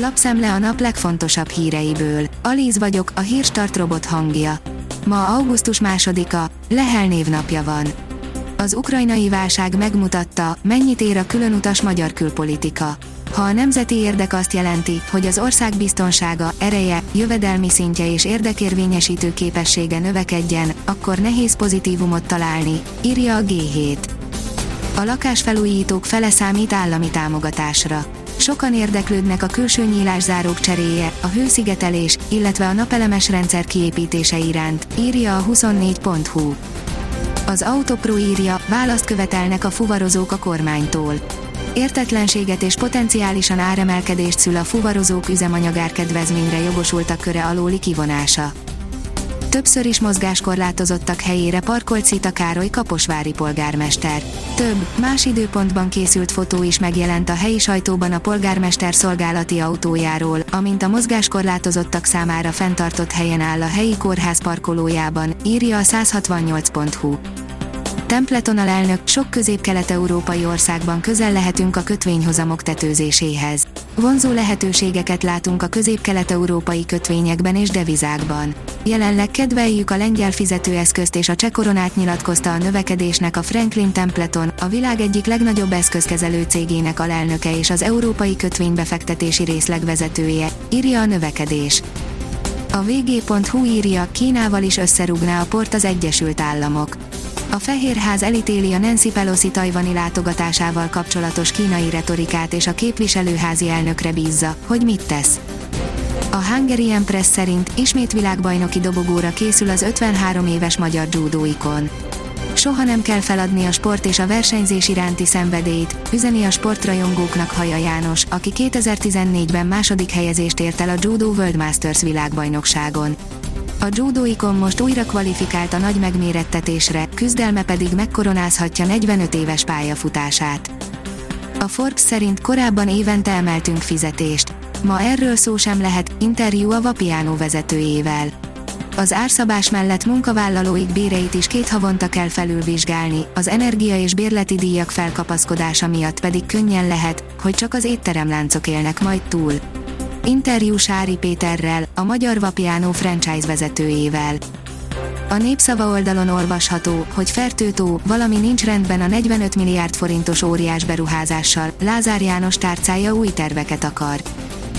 Lapszemle a nap legfontosabb híreiből. Alíz vagyok, a hírstart robot hangja. Ma augusztus másodika, Lehel névnapja van. Az ukrajnai válság megmutatta, mennyit ér a különutas magyar külpolitika. Ha a nemzeti érdek azt jelenti, hogy az ország biztonsága, ereje, jövedelmi szintje és érdekérvényesítő képessége növekedjen, akkor nehéz pozitívumot találni, írja a G7. A lakásfelújítók fele számít állami támogatásra. Sokan érdeklődnek a külső nyílászárók cseréje, a hőszigetelés, illetve a napelemes rendszer kiépítése iránt, írja a 24.hu. Az Autopro írja, választ követelnek a fuvarozók a kormánytól. Értetlenséget és potenciálisan áremelkedést szül a fuvarozók üzemanyagárkedvezményre jogosultak köre alóli kivonása. Többször is mozgáskorlátozottak helyére parkolt Szita Károly kaposvári polgármester. Több, más időpontban készült fotó is megjelent a helyi sajtóban a polgármester szolgálati autójáról, amint a mozgáskorlátozottak számára fenntartott helyen áll a helyi kórház parkolójában, írja a 168.hu. Templeton elnök, sok közép-kelet-európai országban közel lehetünk a kötvényhozamok tetőzéséhez. Vonzó lehetőségeket látunk a közép-kelet-európai kötvényekben és devizákban. Jelenleg kedveljük a lengyel fizetőeszközt és a cseh koronát nyilatkozta a növekedésnek a Franklin Templeton, a világ egyik legnagyobb eszközkezelő cégének alelnöke és az európai kötvénybefektetési részleg vezetője, írja a növekedés. A vg.hu írja, Kínával is összerúgná a port az Egyesült Államok. A Fehérház elítéli a Nancy Pelosi tajvani látogatásával kapcsolatos kínai retorikát és a képviselőházi elnökre bízza, hogy mit tesz. A Hungarian Press szerint ismét világbajnoki dobogóra készül az 53 éves magyar judóikon. Soha nem kell feladni a sport és a versenyzés iránti szenvedélyt, üzeni a sportrajongóknak Haja János, aki 2014-ben második helyezést ért el a Judo World Masters világbajnokságon. A judoikon most újra kvalifikált a nagy megmérettetésre, küzdelme pedig megkoronázhatja 45 éves pályafutását. A Forbes szerint korábban évente emeltünk fizetést. Ma erről szó sem lehet, interjú a Vapiano vezetőjével. Az árszabás mellett munkavállalóik béreit is két havonta kell felülvizsgálni, az energia és bérleti díjak felkapaszkodása miatt pedig könnyen lehet, hogy csak az étteremláncok élnek majd túl. Interjú Sári Péterrel, a Magyar Vapiano franchise vezetőjével. A népszava oldalon olvasható, hogy Fertőtó, valami nincs rendben a 45 milliárd forintos óriás beruházással, Lázár János tárcája új terveket akar.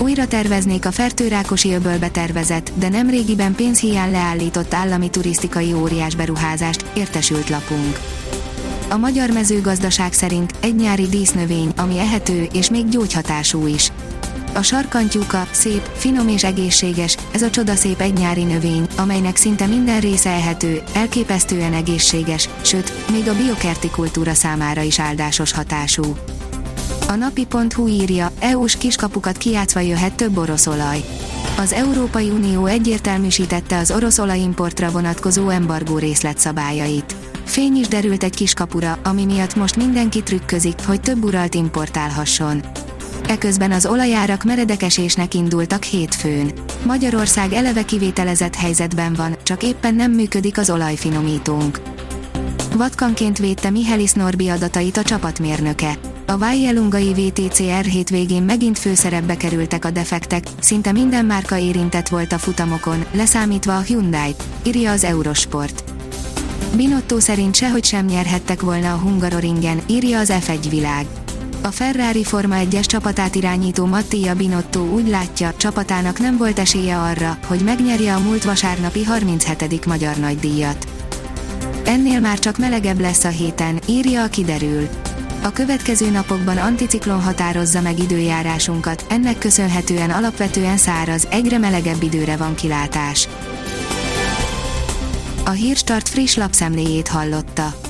Újra terveznék a Fertőrákosi öbölbe tervezett, de nem régiben pénzhiány leállított állami turisztikai óriás beruházást, értesült lapunk. A magyar mezőgazdaság szerint egy nyári dísznövény, ami ehető és még gyógyhatású is. A sarkantyúka, szép, finom és egészséges, ez a csodaszép egy nyári növény, amelynek szinte minden része ehető, elképesztően egészséges, sőt, még a biokerti kultúra számára is áldásos hatású. A napi.hu írja, EU-s kiskapukat kiátszva jöhet több orosz olaj. Az Európai Unió egyértelműsítette az orosz olajimportra vonatkozó embargó részletszabályait. Fény is derült egy kiskapura, ami miatt most mindenki trükközik, hogy több uralt importálhasson eközben az olajárak meredekesésnek indultak hétfőn. Magyarország eleve kivételezett helyzetben van, csak éppen nem működik az olajfinomítónk. Vatkanként védte Mihelis Norbi adatait a csapatmérnöke. A Vajjelungai VTCR hétvégén megint főszerepbe kerültek a defektek, szinte minden márka érintett volt a futamokon, leszámítva a Hyundai, írja az Eurosport. Binotto szerint sehogy sem nyerhettek volna a Hungaroringen, írja az F1 világ. A Ferrari Forma 1-es csapatát irányító Mattia Binotto úgy látja, csapatának nem volt esélye arra, hogy megnyerje a múlt vasárnapi 37. magyar nagydíjat. Ennél már csak melegebb lesz a héten, írja a kiderül. A következő napokban anticiklon határozza meg időjárásunkat, ennek köszönhetően alapvetően száraz, egyre melegebb időre van kilátás. A Hírstart friss lapszemléjét hallotta.